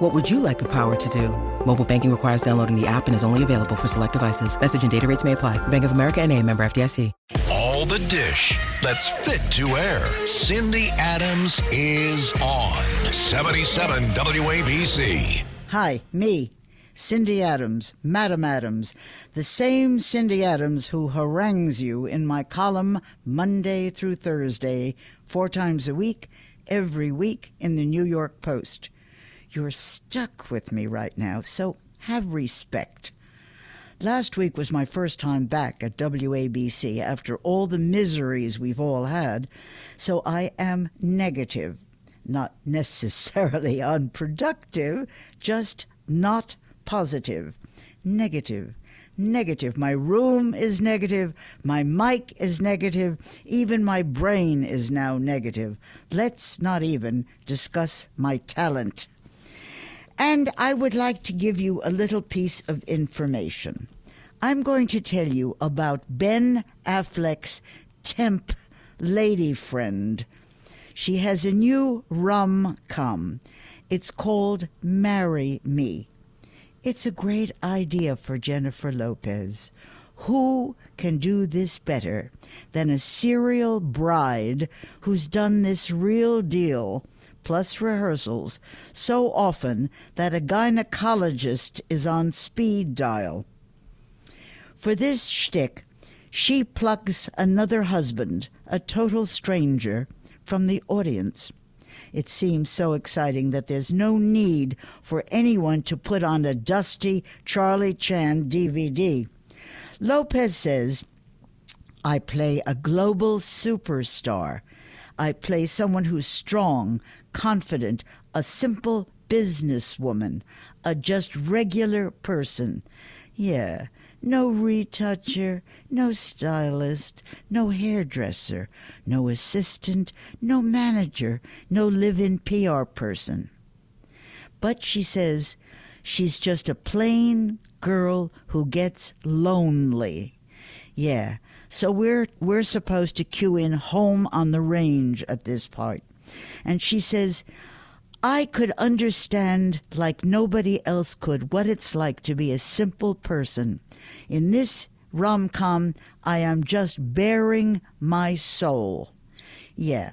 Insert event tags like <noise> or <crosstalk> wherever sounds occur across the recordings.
What would you like the power to do? Mobile banking requires downloading the app and is only available for select devices. Message and data rates may apply. Bank of America and a member FDIC. All the dish that's fit to air. Cindy Adams is on 77 WABC. Hi, me, Cindy Adams, Madam Adams, the same Cindy Adams who harangues you in my column Monday through Thursday, four times a week, every week in the New York Post. You're stuck with me right now, so have respect. Last week was my first time back at WABC after all the miseries we've all had, so I am negative. Not necessarily <laughs> unproductive, just not positive. Negative. Negative. My room is negative. My mic is negative. Even my brain is now negative. Let's not even discuss my talent. And I would like to give you a little piece of information. I'm going to tell you about Ben Affleck's temp lady friend. She has a new rom com. It's called Marry Me. It's a great idea for Jennifer Lopez. Who can do this better than a serial bride who's done this real deal plus rehearsals so often that a gynecologist is on speed dial? For this shtick, she plugs another husband, a total stranger, from the audience. It seems so exciting that there's no need for anyone to put on a dusty Charlie Chan DVD. Lopez says, I play a global superstar. I play someone who's strong, confident, a simple businesswoman, a just regular person. Yeah, no retoucher, no stylist, no hairdresser, no assistant, no manager, no live in PR person. But she says she's just a plain girl who gets lonely. Yeah, so we're we're supposed to cue in home on the range at this part. And she says I could understand like nobody else could what it's like to be a simple person. In this rom com, I am just bearing my soul. Yeah.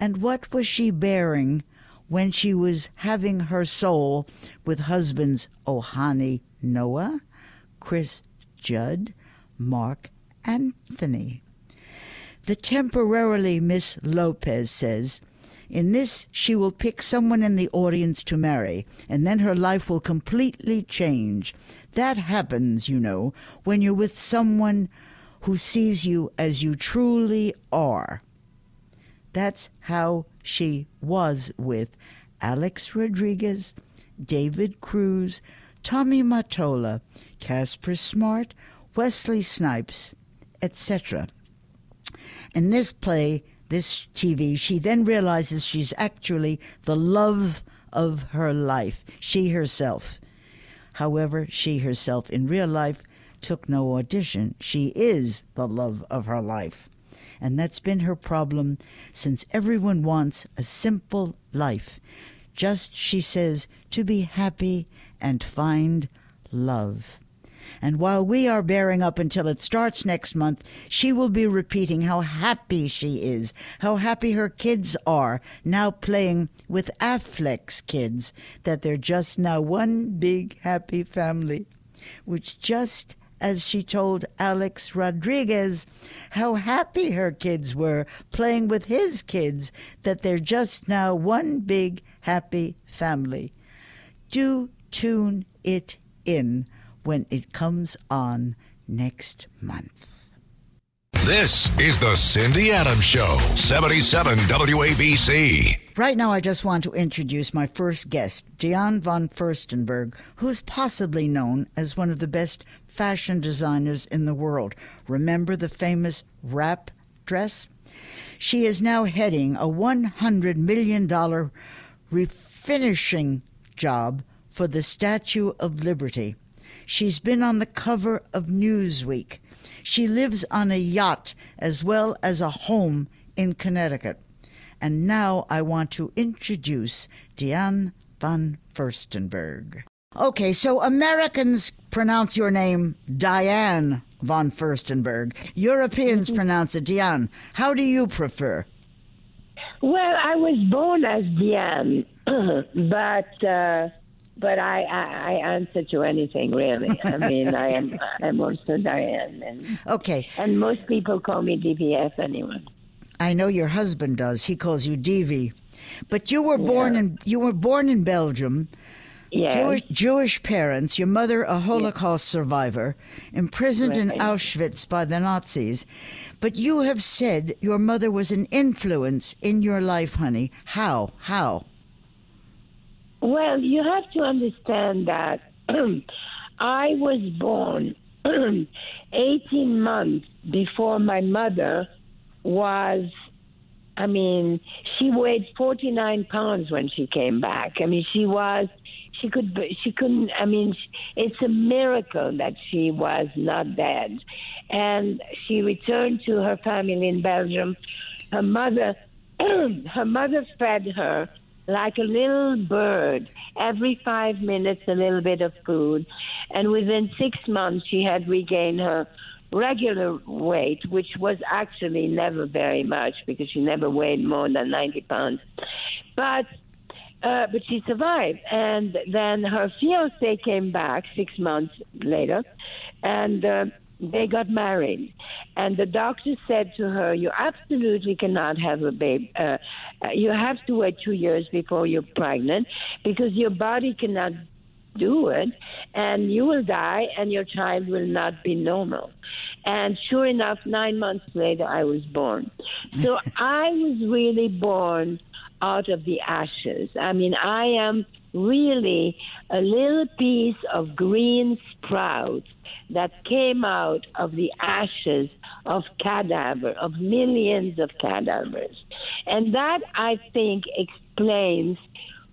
And what was she bearing when she was having her soul with husbands Ojani Noa, Chris Judd, Marc Anthony? The temporarily Miss Lopez says, in this, she will pick someone in the audience to marry, and then her life will completely change. That happens, you know, when you're with someone who sees you as you truly are. That's how she was with Alex Rodriguez, David Cruz, Tommy Mottola, Casper Smart, Wesley Snipes, etc. In this play, this TV, she then realizes she's actually the love of her life, she herself. However, she herself in real life took no audition. She is the love of her life. And that's been her problem since everyone wants a simple life. Just, she says, to be happy and find love. And while we are bearing up until it starts next month, she will be repeating how happy she is, how happy her kids are, now playing with Affleck's kids, that they're just now one big happy family, which just as she told Alex Rodriguez how happy her kids were playing with his kids, that they're just now one big happy family. Do tune it in when it comes on next month. This is the Cindy Adams Show, 77 WABC. Right now, I just want to introduce my first guest, Diane von Furstenberg, who's possibly known as one of the best fashion designers in the world. Remember the famous wrap dress? She is now heading a $100 million refinishing job for the Statue of Liberty. She's been on the cover of Newsweek. She lives on a yacht as well as a home in Connecticut. And now I want to introduce Diane von Furstenberg. Okay, so Americans pronounce your name Diane von Furstenberg. Europeans Mm-hmm. pronounce it Diane. How do you prefer? Well, I was born as Diane, <clears throat> but uh, but I, I I answer to anything really. I mean, I am <laughs> I'm also Diane, and Okay, and most people call me DVF anyway. I know your husband does. He calls you Divi. But you were born in you were born in Belgium. Yes. Jewish, Jewish parents, your mother a Holocaust survivor, imprisoned in Auschwitz by the Nazis. But you have said your mother was an influence in your life, honey. How? How? Well, you have to understand that <clears throat> I was born <clears throat> 18 months before my mother was. I mean, she weighed 49 pounds when she came back. I mean, she was. She could she couldn't I mean, it's a miracle that she was not dead, and she returned to her family in Belgium. Her mother. <clears throat> her mother fed her like a little bird. Every five minutes a little bit of food. And within six months she had regained her regular weight which was actually never very much because she never weighed more than 90 pounds. But uh, but she survived. And then her fiance came back six months later. And uh, they got married. And the doctor said to her you absolutely cannot have a baby uh, uh, you have to wait two years before you're pregnant because your body cannot do it and you will die and your child will not be normal. And sure enough nine months later i was born. So <laughs> i was really born out of the ashes. I mean i am really a little piece of green sprout that came out of the ashes of cadaver of millions of cadavers. And that i think explains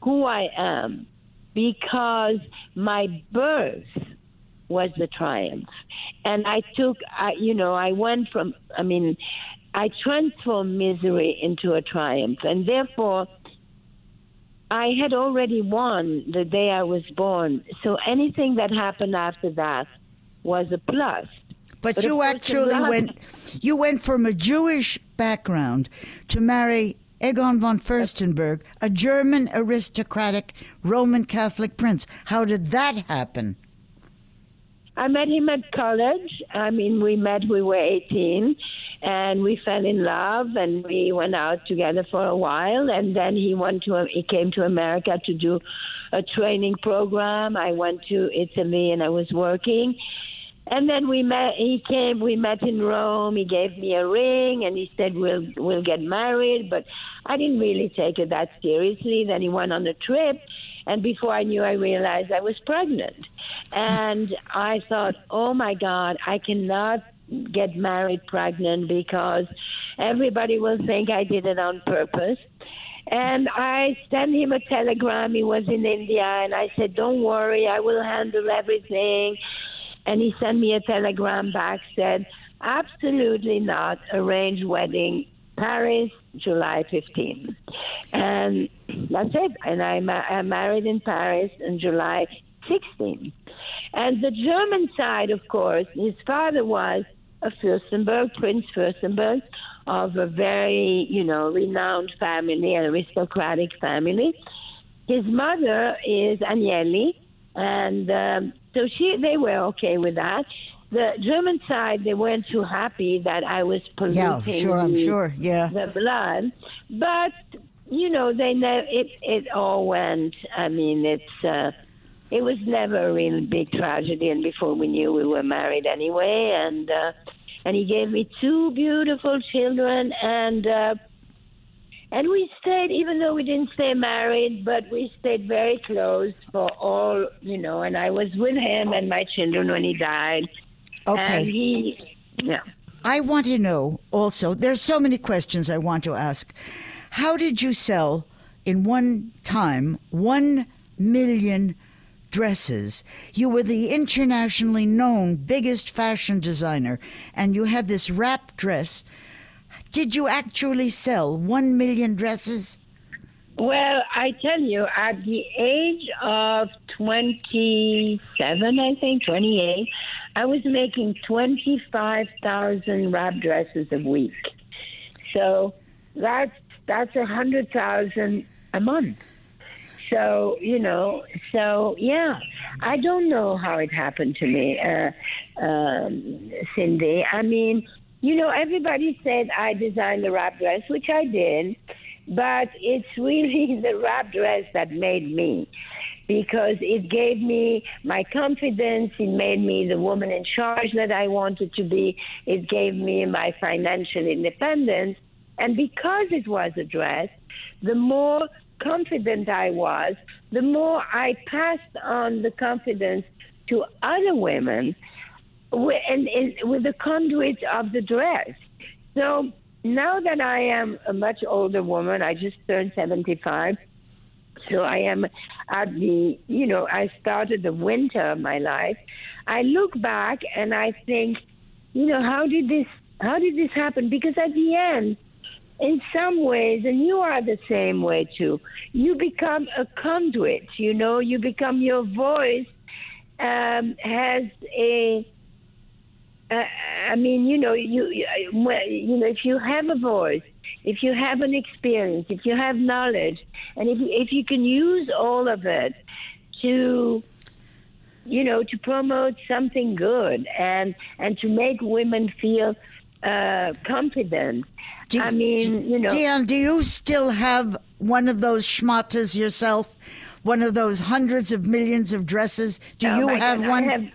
who i am because my birth was the triumph. And i took I, you know i went from i mean i transformed misery into a triumph. And therefore i had already won the day i was born so anything that happened after that was a plus But, But you actually went you went from a Jewish background to marry Egon von Furstenberg, a German aristocratic Roman Catholic prince. How did that happen? I met him at college. I mean, we met, we were 18, and we fell in love, and we went out together for a while. And then he went to, he came to America to do a training program. I went to Italy, and I was working. And then we met. He came. We met in Rome. He gave me a ring, and he said we'll we'll get married. But I didn't really take it that seriously. Then he went on a trip, and before I knew, I realized I was pregnant. And I thought, oh my God, I cannot get married pregnant because everybody will think I did it on purpose. And I sent him a telegram. He was in India, and I said, "Don't worry, I will handle everything." And he sent me a telegram back said, "Absolutely not. arranged wedding, Paris, July 15." And that's it. And I, ma- I married in Paris in July 16. And the German side, of course, his father was a Fürstenberg, Prince Fürstenberg, of a very, you know, renowned family, an aristocratic family. His mother is Agnelli, and um, so she, they were okay with that. The German side, they weren't too happy that I was polluting Yeah, sure, I'm the- sure. Yeah. the blood, but you know, they never. It it all went. I mean, it's. Uh, it was never a real big tragedy, and before we knew, we were married anyway. And uh, and he gave me two beautiful children, and uh, and we stayed, even though we didn't stay married, but we stayed very close for all, you know. And I was with him and my children when he died. Okay. And he, yeah. I want to know also, there's so many questions I want to ask. How did you sell in one time 1 million dresses? You were the internationally known biggest fashion designer, and you had this wrap dress. Did you actually sell 1 million dresses? Well, I tell you, at the age of 27, I think, 28, I was making 25,000 wrap dresses a week. So that's that's a hundred thousand a month. So you know, so yeah, I don't know how it happened to me, uh, um, Cindy. I mean, you know, everybody said I designed the wrap dress, which I did, but it's <laughs> really the wrap dress that made me because it gave me my confidence. It made me the woman in charge that I wanted to be. It gave me my financial independence. And because it was a dress, the more confident I was, the more I passed on the confidence to other women and with the conduit of the dress. So now that I am a much older woman, I just turned 75. So I am at the, you know, I started the winter of my life. I look back and I think, you know, how did this, how did this happen? Because at the end, in some ways, and you are the same way too, you become a conduit, you know, you become your voice um, has a. Uh, I mean, you know, you you know, if you have a voice, if you have an experience, if you have knowledge, and if if you can use all of it to, you know, to promote something good and and to make women feel uh, confident. Do, I mean, you know, Dion, do you still have one of those schmatas yourself? One of those hundreds of millions of dresses? Do Oh, you have God, one? I have,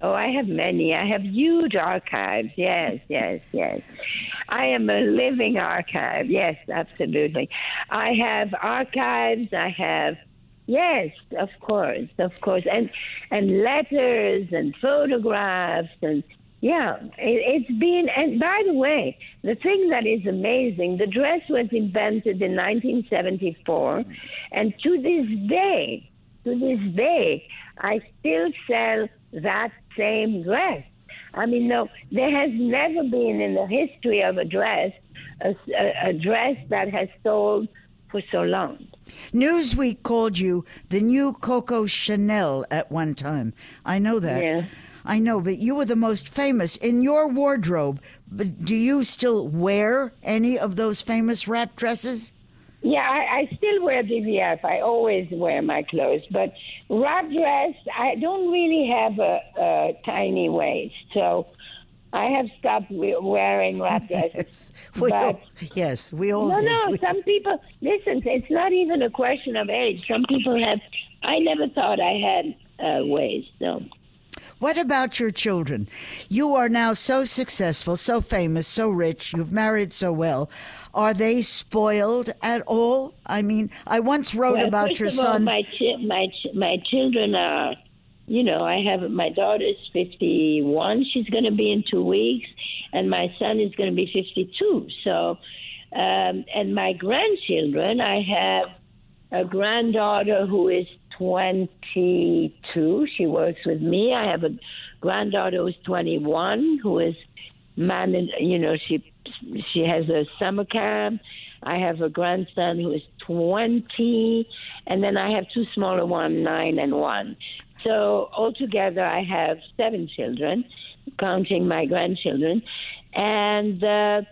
oh, I have many. I have huge archives. Yes, yes, yes. I am a living archive. Yes, absolutely. I have archives. I have. Yes, of course, of course, and and letters and photographs and yeah, it, it's been. And by the way, the thing that is amazing, the dress was invented in 1974, and to this day, to this day, I still sell that same dress. I mean, no, there has never been in the history of a dress a, a, a dress that has sold for so long. Newsweek called you the new Coco Chanel at one time. I know that. Yeah. I know, but you were the most famous in your wardrobe. But do you still wear any of those famous wrap dresses? Yeah, I, I still wear DVF. I always wear my clothes, but wrap dress, I don't really have a, a tiny waist, so I have stopped we- wearing wrap <laughs> dresses. we But- all, yes, we all no, did. no. We- Some people listen. It's not even a question of age. Some people have. I never thought I had a waist. So What about your children? You are now so successful, so famous, so rich. You've married so well. Are they spoiled at all? I mean, I once wrote Well, about your of all, son. my chi- my ch- my children are, you know, I have my daughter's fifty one. She's going to be in two weeks, and my son is going to be fifty two. So, um, and my grandchildren, I have a granddaughter who is twenty two. She works with me. I have a granddaughter who's twenty one who is managed. You know, she she has a summer camp. I have a grandson who is 20, and then I have two smaller ones, nine and one. So altogether, I have seven children, counting my grandchildren. And uh,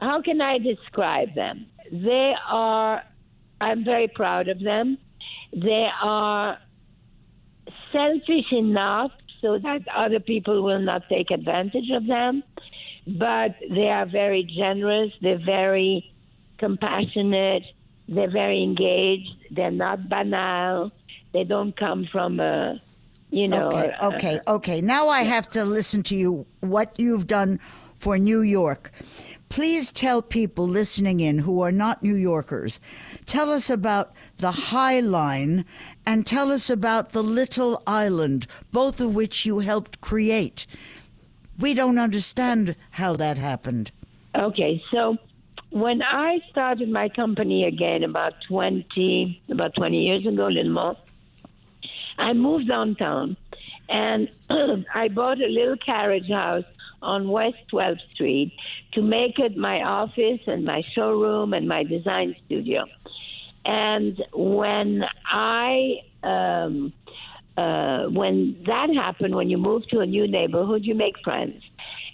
how can I describe them? They are, I'm very proud of them. They are selfish enough so that other people will not take advantage of them, but they are very generous. They're very compassionate. They're very engaged. They're not banal. They don't come from a, you know. Okay, okay, okay. Now I have to listen to you. What you've done for New York. Please tell people listening in who are not New Yorkers, tell us about the High Line and tell us about the Little Island, both of which you helped create. We don't understand how that happened. Okay, so when I started my company again about 20, about 20 years ago, a little more, I moved downtown and <clears throat> I bought a little carriage house on West 12th Street to make it my office and my showroom and my design studio. And when I, um, uh, when that happened, when you move to a new neighborhood, you make friends.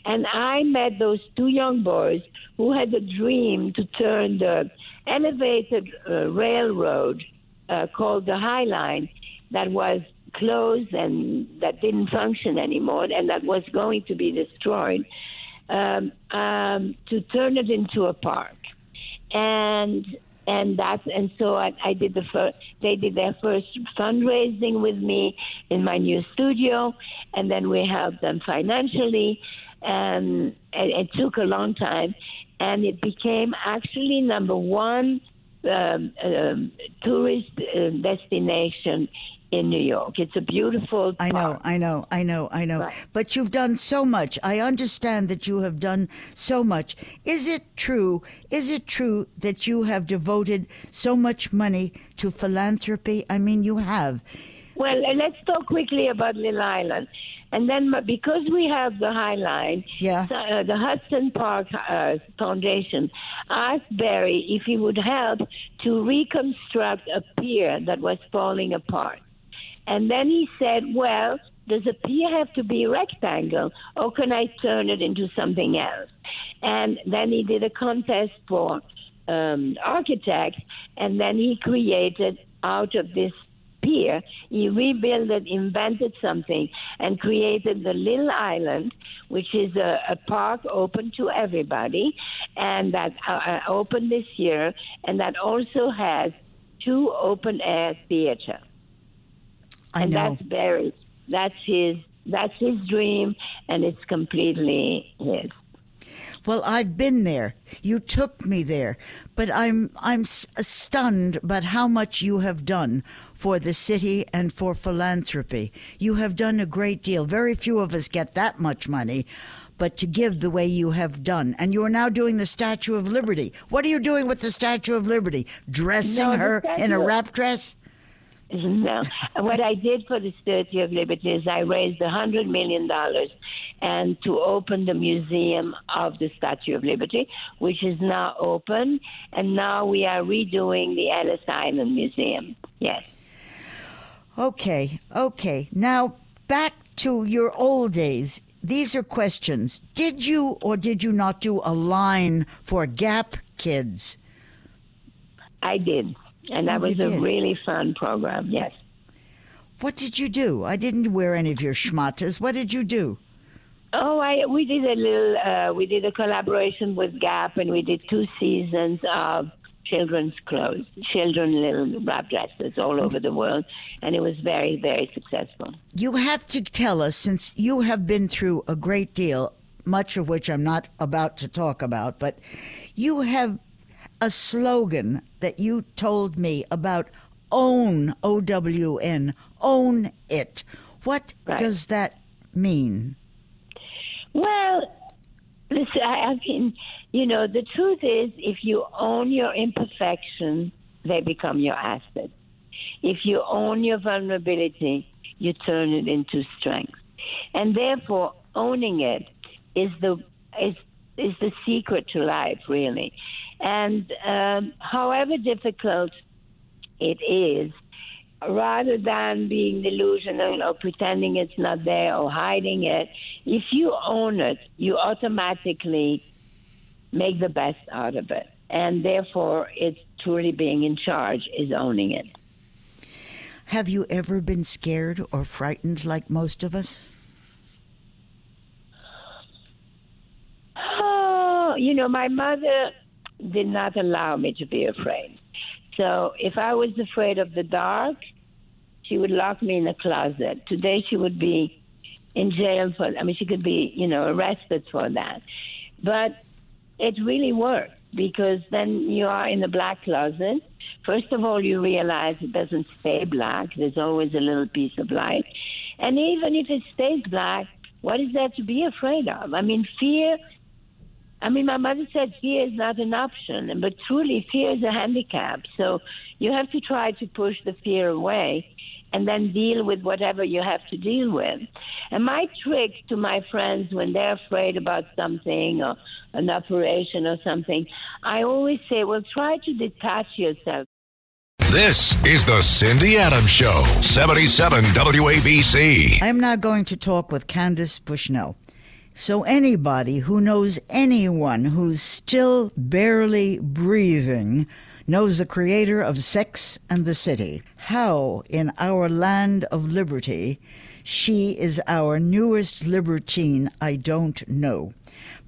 And I met those two young boys who had a dream to turn the elevated uh, railroad uh, called the High Line that was closed and that didn't function anymore and that was going to be destroyed um, um, to turn it into a park. And and that's and so I, I did the first. They did their first fundraising with me in my new studio, and then we helped them financially, and it, took a long time, and it became actually number one um, um, tourist uh, destination in New York. It's a beautiful. I know, I know, I know, I know. Right. But you've done so much. I understand that you have done so much. Is it true? Is it true that you have devoted so much money to philanthropy? I mean, you have. Well, let's talk quickly about Little Island. And then because we have the High Line, yeah. Uh, the Hudson Park uh, Foundation asked Barry if he would help to reconstruct a pier that was falling apart. And then he said, well, does a pier have to be a rectangle or can I turn it into something else? And then he did a contest for um, architects, and then he created out of this pier, he rebuilt it, invented something, and created the Little Island, which is a, a park open to everybody, and that uh, uh opened this year, and that also has two open air theaters. I and know. that's Barry. That's his. That's his dream, and it's completely his. Well, I've been there. You took me there, but I'm I'm stunned about how much you have done for the city and for philanthropy. You have done a great deal. Very few of us get that much money, but to give the way you have done. And you are now doing the Statue of Liberty. What are you doing with the Statue of Liberty? Dressing no, her in a wrap dress? No. what I did for the Statue of Liberty is I raised a hundred million dollars and to open the Museum of the Statue of Liberty, which is now open, and now we are redoing the Ellis Island Museum. Yes. Okay, okay. Now back to your old days. These are questions. Did you or did you not do a line for Gap kids? I did. And that oh, was a did. really fun program, yes. What did you do? I didn't wear any of your schmatas. What did you do? Oh, I we did a little. Uh, we did a collaboration with Gap, and we did two seasons of children's clothes, children little wrap dresses all over the world, and it was very, very successful. You have to tell us, since you have been through a great deal, much of which I'm not about to talk about, but you have a slogan that you told me about own O W N, own it. What right. does that mean? Well, listen, I, I mean, you know, the truth is, if you own your imperfection, they become your asset. If you own your vulnerability, you turn it into strength. And therefore, owning it is the is is the secret to life, really. And um, however difficult it is, rather than being delusional or pretending it's not there or hiding it, if you own it, you automatically make the best out of it. And therefore, it's truly being in charge is owning it. Have you ever been scared or frightened like most of us? Oh, you know, my mother did not allow me to be afraid. So if I was afraid of the dark, she would lock me in a closet. Today she would be in jail for I mean she could be, you know, arrested for that. but it really worked because then you are in the black closet. First of all, you realize it doesn't stay black. There's always a little piece of light. And even if it stays black, what is there to be afraid of? I mean, fear. I mean, my mother said fear is not an option, but truly, fear is a handicap. So you have to try to push the fear away and then deal with whatever you have to deal with. And my trick to my friends when they're afraid about something or an operation or something, I always say, well, try to detach yourself. This is the Cindy Adams Show, 77 WABC. I'm now going to talk with Candace Bushnell. So, anybody who knows anyone who's still barely breathing knows the creator of Sex and the City. How, in our land of liberty, she is our newest libertine, I don't know.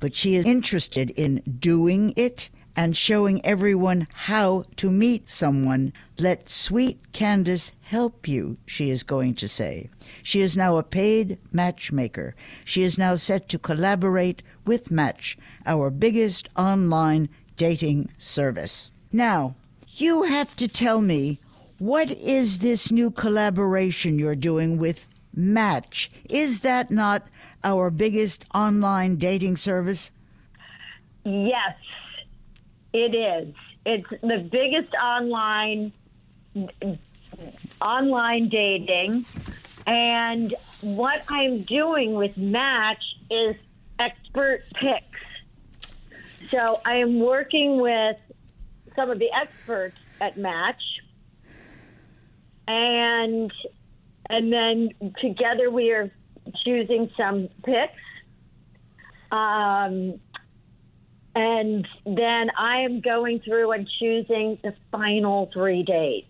But she is interested in doing it and showing everyone how to meet someone. Let sweet Candace help you, she is going to say. She is now a paid matchmaker. She is now set to collaborate with Match, our biggest online dating service. Now, you have to tell me what is this new collaboration you're doing with Match? Is that not our biggest online dating service? Yes, it is. It's the biggest online online dating. And what I'm doing with Match is expert picks. So I am working with some of the experts at Match, and and then together we are choosing some picks. Um, and then I am going through and choosing the final three dates.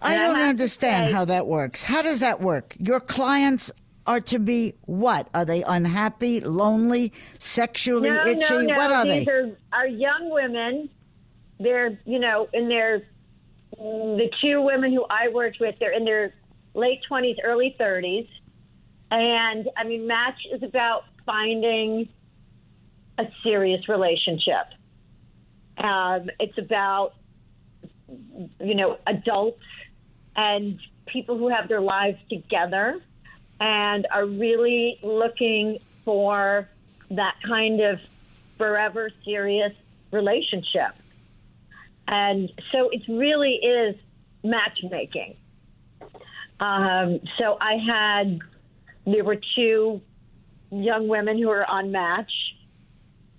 I don't understand say, how that works. How does that work? Your clients are to be what? Are they unhappy, lonely, sexually no, itchy? No, no. What are These they? Are, are young women. They're, you know, in their, the two women who I worked with, they're in their late 20s, early 30s. And I mean, Match is about finding a serious relationship. Um, it's about, you know, adults and people who have their lives together and are really looking for that kind of forever serious relationship. And so it really is matchmaking. Um, so I had, there were two young women who were on Match,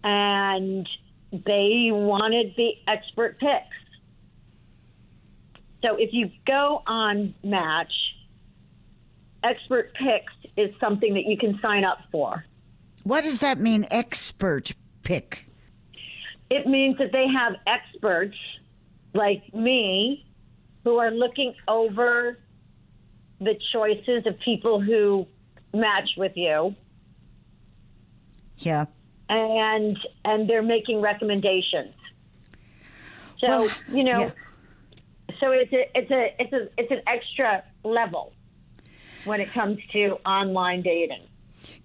and they wanted the expert picks. So if you go on Match, expert picks is something that you can sign up for. What does that mean, expert pick? It means that they have experts like me who are looking over the choices of people who match with you. Yeah. And and they're making recommendations. So, Well, you know, yeah. so it's a it's a it's a it's an extra level when it comes to online dating.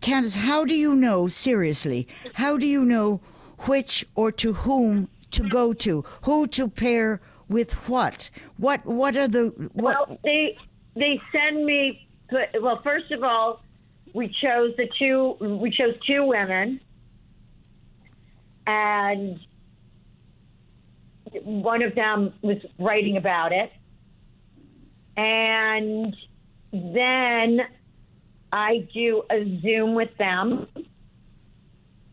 Candace, how do you know, seriously, how do you know which or to whom to go to? Who to pair with what? What what are the what Well, they they send me. Well, first of all, we chose the two. We chose two women, and one of them was writing about it, and then I do a Zoom with them,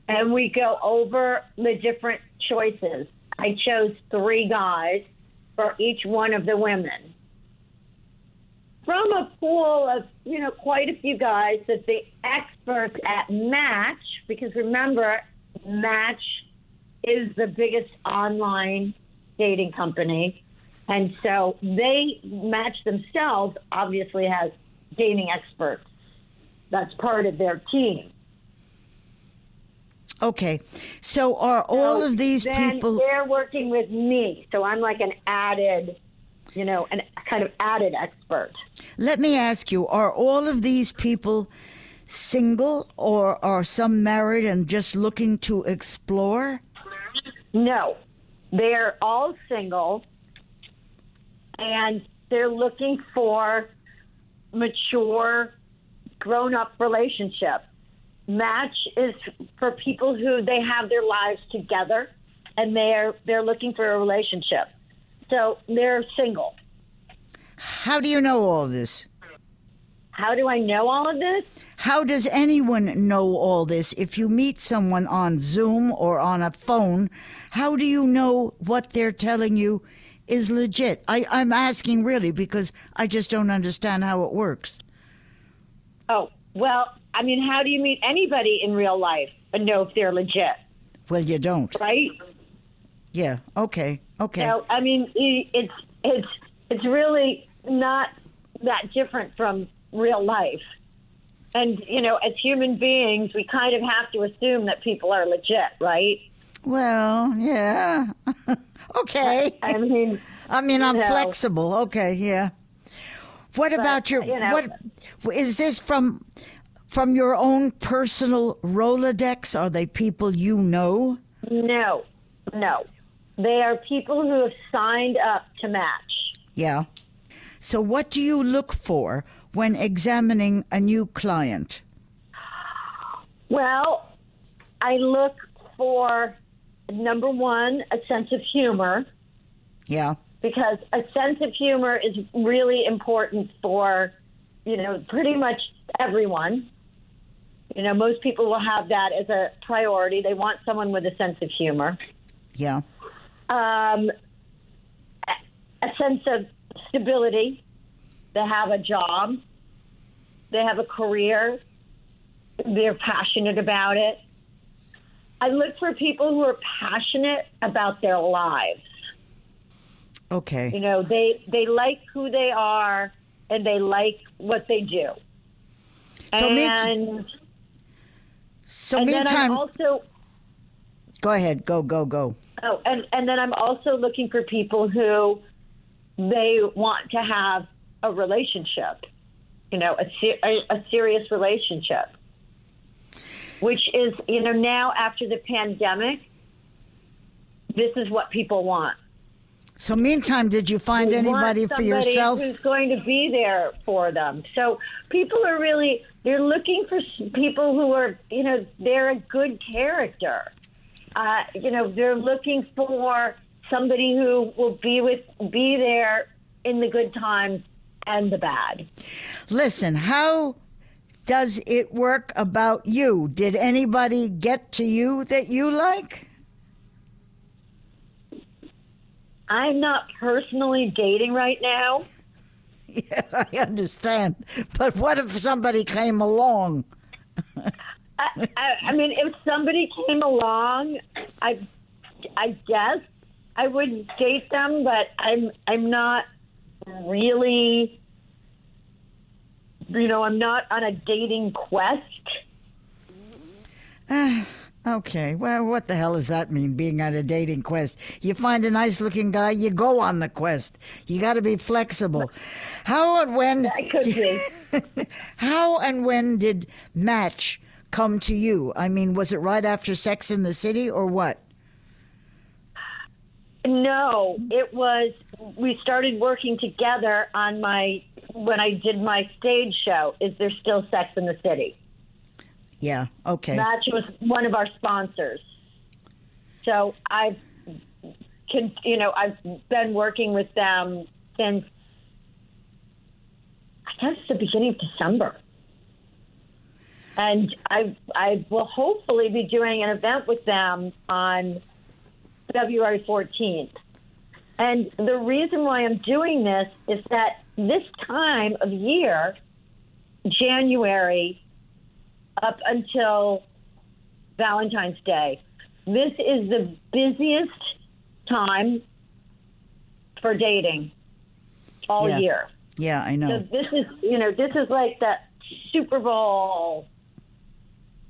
and we go over the different choices. I chose three guys for each one of the women. From a pool of you know quite a few guys that the experts at Match, because remember, Match is the biggest online dating company, and so they Match themselves obviously has dating experts. That's part of their team. Okay. So are all So of these people They're working with me, so I'm like an added, you know, an kind of added expert. Let me ask you, are all of these people single or are some married and just looking to explore? No, they're all single, and they're looking for mature, grown-up relationship. Match is for people who they have their lives together, and they're they're looking for a relationship. So they're single. How do you know all of this? How do I know all of this? How does anyone know all this? If you meet someone on Zoom or on a phone, how do you know what they're telling you is legit? I, I'm asking really because I just don't understand how it works. Oh, well, I mean, how do you meet anybody in real life and know if they're legit, Well, you don't. right? Yeah. Okay. Okay. So, I mean, it's it's it's really not that different from real life. And you know, as human beings, we kind of have to assume that people are legit, right? Well, yeah. <laughs> okay. I mean, <laughs> I mean, I'm No. flexible. Okay, yeah. What about your you know- what is this from from your own personal Rolodex? Are they people you know? no, no, they are people who have signed up to match. Yeah. So what do you look for when examining a new client? Well, I look for number one, a sense of humor. Yeah. because a sense of humor is really important for, you know, pretty much everyone. You know, most people will have that as a priority. They want someone with a sense of humor, Yeah. um, a- a sense of stability. They have a job, they have a career, they're passionate about it. I look for people who are passionate about their lives. Okay. You know, they they like who they are and they like what they do. So and So and then meantime, I'm also go ahead. Go go go. oh, and and then I'm also looking for people who they want to have a relationship. You know, a ser- a, a serious relationship. Which is, you know, now after the pandemic, this is what people want. So meantime, did you find anybody for yourself? who's going to be there for them. So people are really they're looking for people who are you know they're a good character. Uh, you know they're looking for somebody who will be with be there in the good times and the bad. Listen, how does it work about you? Did anybody get to you that you like? I'm not personally dating right now. <laughs> Yeah, I understand. But what if somebody came along? <laughs> I, I, I mean, if somebody came along, I, I guess I would date them, but I'm I'm not really, you know, I'm not on a dating quest. <sighs> Okay, well, what the hell does that mean, being on a dating quest? You find a nice looking guy, you go on the quest. You got to be flexible. How and when? I could be. <laughs> How and when did Match come to you? I mean, was it right after Sex in the City or what? No, it was. We started working together on my when I did my stage show. Is there still Sex in the City? Yeah, okay. Match was one of our sponsors. So I've, con- you know, I've been working with them since I guess the beginning of December, and I I will hopefully be doing an event with them on February 14th. And the reason why I'm doing this is that this time of year, January up until Valentine's Day. This is the busiest time for dating all Yeah. year. Yeah, I So know. this is, you know, this is like that Super Bowl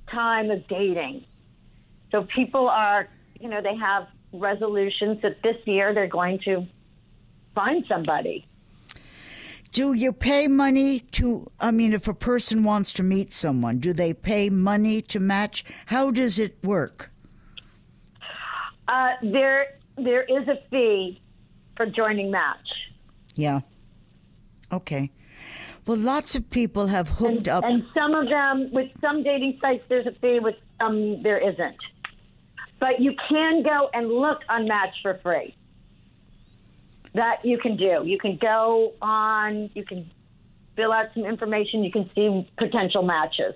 time of dating. So people are, you know, they have resolutions that this year they're going to find somebody. Do you pay money to? I mean, if a person wants to meet someone, do they pay money to match? How does it work? Uh, there, there is a fee for joining Match. Yeah. Okay. Well, lots of people have hooked and, up. And some of them, with some dating sites, there's a fee. With some, there isn't. But you can go and look on Match for free. That you can do. You can go on. You can fill out some information. You can see potential matches.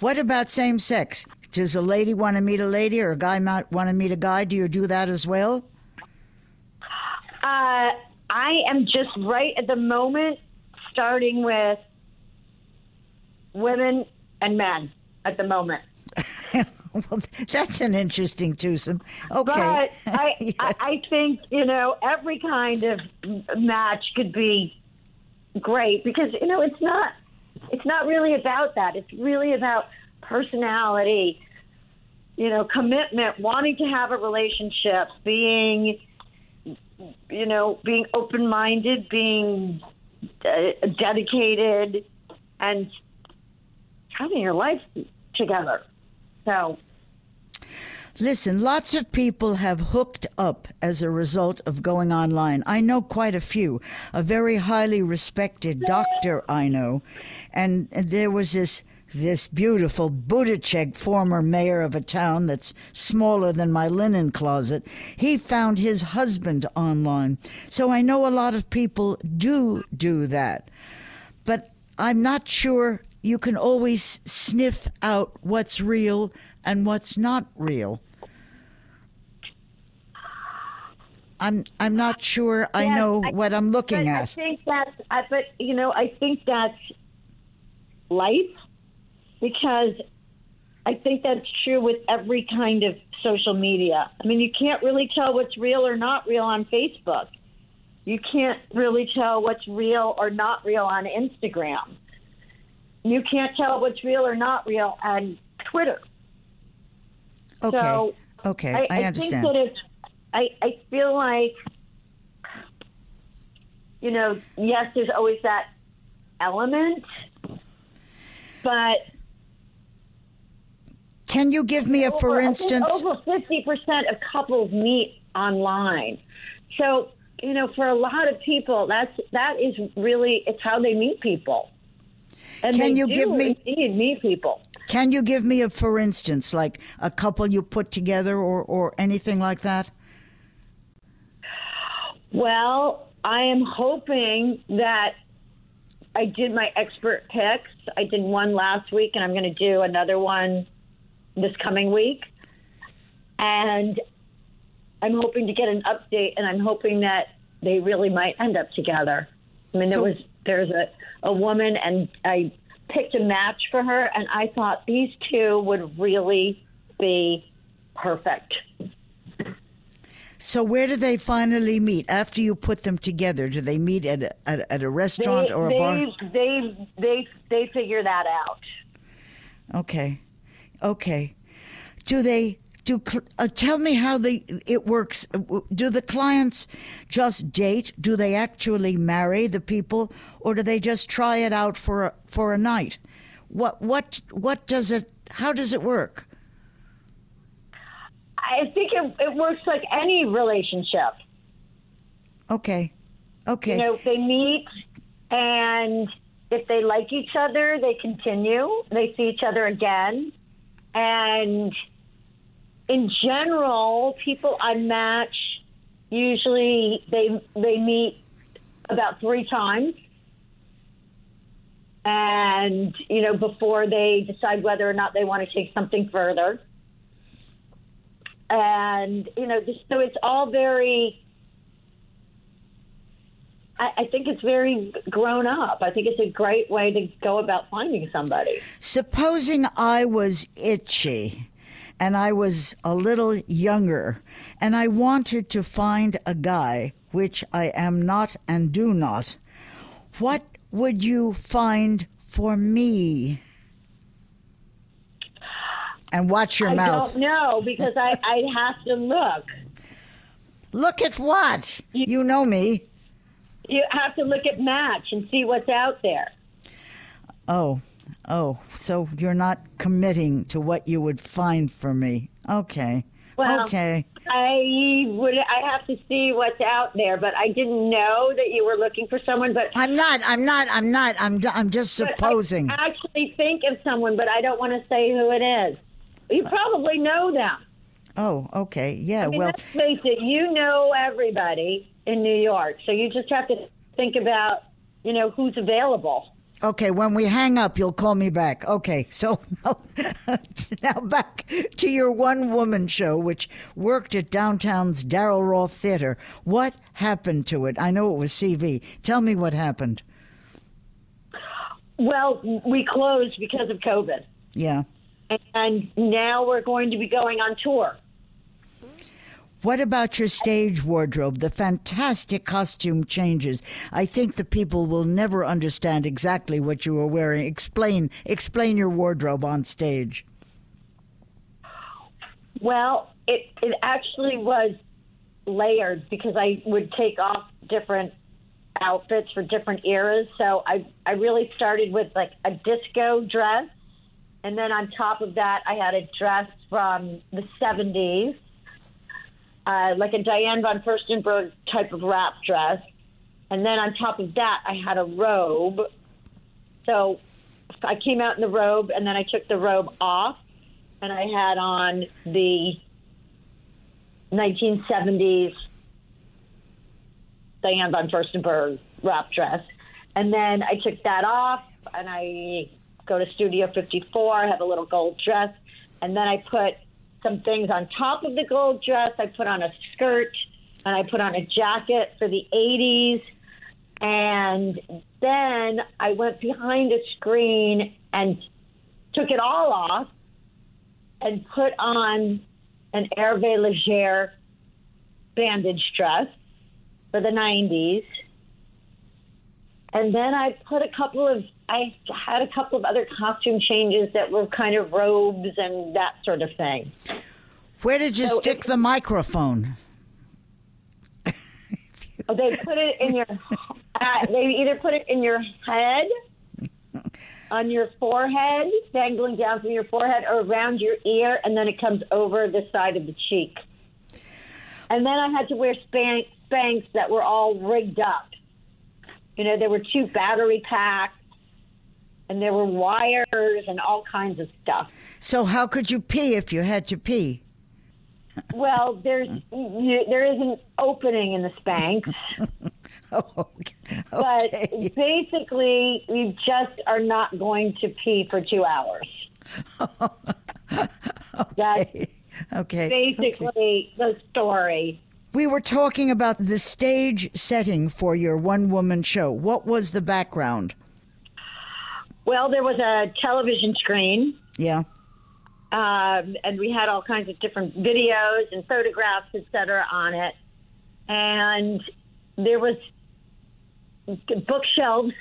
What about same sex? Does a lady want to meet a lady or a guy might want to meet a guy? Do you do that as well? Uh, I am just right at the moment starting with women and men at the moment. <laughs> well, that's an interesting twosome. Okay. But <laughs> I, Yeah. I, I think, you know, every kind of match could be great because, you know, it's not it's not really about that. It's really about personality, you know, commitment, wanting to have a relationship, being you know, being open-minded, being de- dedicated and having your life together. So, Listen, lots of people have hooked up as a result of going online. I know quite a few. A very highly respected doctor I know, and, and there was this this beautiful Buttigieg, former mayor of a town that's smaller than my linen closet. He found his husband online. So I know a lot of people do do that. But I'm not sure you can always sniff out what's real and what's not real. I'm I'm not sure I Yes, know I- what I'm looking but I at. think that's, I, but you know, I think that's life because I think that's true with every kind of social media. I mean, you can't really tell what's real or not real on Facebook. You can't really tell what's real or not real on Instagram. You can't tell what's real or not real on Twitter. Okay. So okay, I, I, think understand. that it's. I I feel like, you know, yes, there's always that element, but Can you give me a for instance? Over fifty percent of couples meet online. So you know, for a lot of people, that's that is really it's how they meet people. And Can you give me- indeed meet people? Can you give me a for instance, like a couple you put together or, or anything like that? Well, I am hoping that I did my expert picks. I did one last week, and I'm going to do another one this coming week. And I'm hoping to get an update, and I'm hoping that they really might end up together. I mean, there was there's a a woman, and I picked a match for her, and I thought these two would really be perfect. So where do they finally meet after you put them together? Do they meet at a, at, at a restaurant they, or a they, bar? They they they figure that out. Okay, okay. Do they do? cl- Uh, tell me how the it works. Uh, Do the clients just date? Do they actually marry the people, or do they just try it out for a, for a night? What what what does it? How does it work? I think it, it works like any relationship. Okay, okay. You know, they meet, and if they like each other, they continue. They see each other again, and in general, people I Match usually they they meet about three times, and you know before they decide whether or not they want to take something further. And you know, so it's all very I think it's very grown up. I think it's a great way to go about finding somebody. Supposing I was itchy and I was a little younger and I wanted to find a guy, which I am not and do not, what would you find for me? And watch your I mouth. I don't know because I, I'd have to look. Look at what? You- You know me. you have to look at Match and see what's out there. Oh, oh, so you're not committing to what you would find for me. Okay. Well, okay. I would. I have to see what's out there, but I didn't know that you were looking for someone. But I'm not. I'm not. I'm not. I'm. I'm just supposing. I actually think of someone, but I don't want to say who it is. You probably know them. Oh, okay. Yeah. I mean, well, let's face it. You know everybody in New York, so you just have to think about, you know, who's available. Okay, when we hang up, you'll call me back. Okay, <laughs> so now, now back to your one woman show, which worked at downtown's Daryl Roth Theater. What happened to it? I know it was CV. Tell me what happened. Well, we closed because of COVID, Yeah. and now we're going to be going on tour. What about your stage wardrobe? The fantastic costume changes. I think the people will never understand exactly what you were wearing. Explain explain your wardrobe on stage. Well, it it actually was layered because I would take off different outfits for different eras. So I I really started with like a disco dress, and then on top of that, I had a dress from the '70s, uh, like a Diane von Furstenberg type of wrap dress, and then on top of that, I had a robe. So I came out in the robe, and then I took the robe off, and I had on the 1970s Diane von Furstenberg wrap dress. And then I took that off and I go to Studio 54. I have a little gold dress. And then I put some things on top of the gold dress. I put on a skirt and I put on a jacket for the 80s. And then I went behind a screen and took it all off and put on an Hervé Leger bandage dress for the 90s. And then I put a couple of, I had a couple of other costume changes that were kind of robes and that sort of thing. Where did you So stick it- the microphone? Oh, They put it in your, uh, they either put it in your head, on your forehead, dangling down from your forehead, or around your ear, and then it comes over the side of the cheek. And then I had to wear spank, Spanx that were all rigged up. You know, there were two battery packs, and there were wires and all kinds of stuff. So how could you pee if you had to pee? <laughs> Well, there's you, there is an opening in the Spanx. <laughs> Oh, But basically, you just are not going to pee for two hours. <laughs> That's okay. basically the story. We were talking about the stage setting for your one woman show. What was the background? Well, there was a television screen, Yeah. um, and we had all kinds of different videos and photographs, et cetera, on it. And there was bookshelves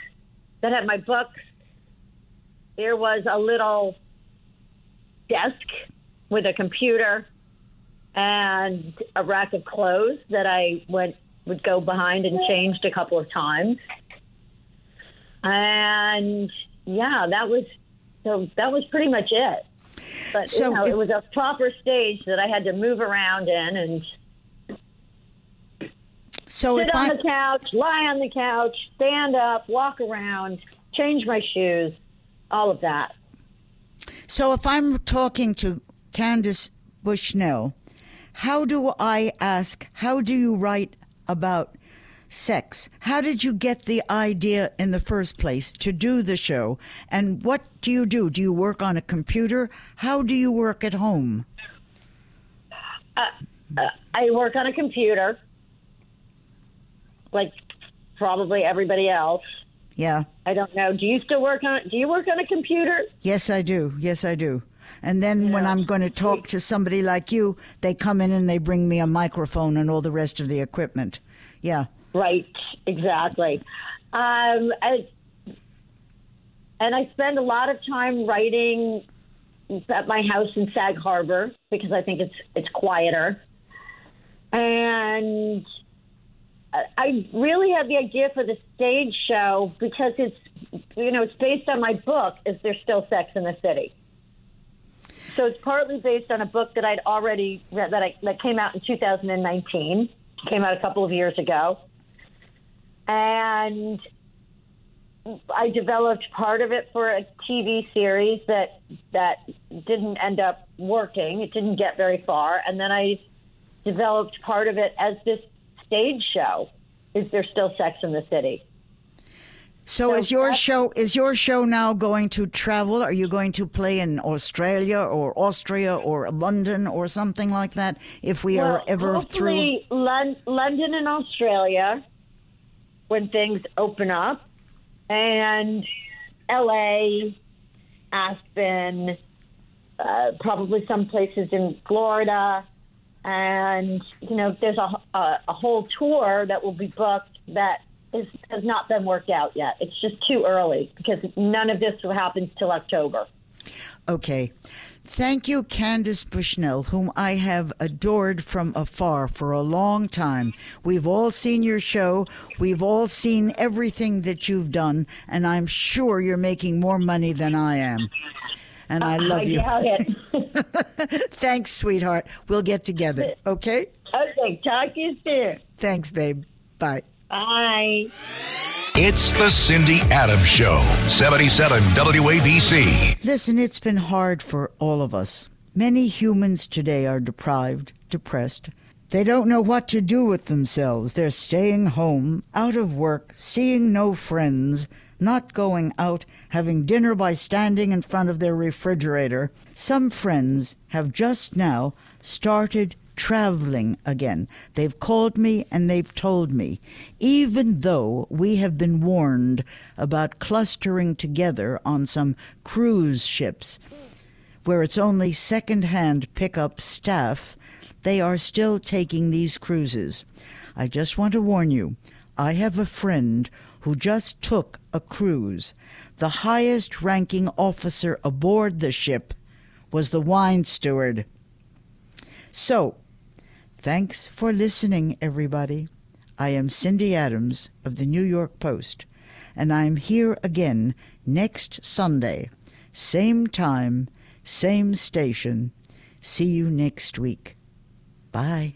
that had my books. There was a little desk with a computer and a rack of clothes that I went would go behind and changed a couple of times. And yeah, that was so that was pretty much it. But So you know, if- it was a proper stage that I had to move around in and So sit on I the couch, lie on the couch, stand up, walk around, change my shoes, all of that. so if I'm talking to Candace Bushnell, how do I ask? How do you write about sex? How did you get the idea in the first place to do the show? And what do you do? Do you work on a computer? How do you work at home? Uh, uh, I work on a computer, like probably everybody else. Yeah. I don't know. Do you still work on? Do you work on a computer? Yes, I do. Yes, I do. And then when I'm going to talk to somebody like you, they come in and they bring me a microphone and all the rest of the equipment. Yeah. Right. Exactly. Um, I, and I spend a lot of time writing at my house in Sag Harbor because I think it's it's quieter. And I really had the idea for the stage show because it's you know it's based on my book. Is there still sex in the city? So it's partly based on a book that I'd already read that I that came out in 2019. Came out a couple of years ago, and I developed part of it for a TV series that that didn't end up working. It didn't get very far, and then I developed part of it as this stage show. Is there still sex in the city? So, so is your show is your show now going to travel? Are you going to play in Australia or Austria or London or something like that? If we well, are ever through Lon- London and Australia, when things open up, and L.A., Aspen, uh, probably some places in Florida, and you know there's a, a, a whole tour that will be booked that is, has not been worked out yet. It's just too early because none of this happens till October. Okay. Thank you, Candace Bushnell, whom I have adored from afar for a long time. We've all seen your show. We've all seen everything that you've done, and I'm sure you're making more money than I am. And I <laughs> love I you. doubt it. <laughs> Thanks, sweetheart. We'll get together, <laughs> okay? Okay, talk to you soon. Thanks, babe. Bye. Bye. It's the Cindy Adams Show, 77 WABC. Listen, it's been hard for all of us. Many humans today are deprived, depressed. They don't know what to do with themselves. They're staying home, out of work, seeing no friends, not going out, having dinner by standing in front of their refrigerator. Some friends have just now started traveling again. They've called me and they've told me, even though we have been warned about clustering together on some cruise ships where it's only second hand pickup staff, they are still taking these cruises. I just want to warn you I have a friend who just took a cruise. The highest ranking officer aboard the ship was the wine steward. So, Thanks for listening, everybody. I am Cindy Adams of the New York Post, and I'm here again next Sunday, same time, same station. See you next week. Bye.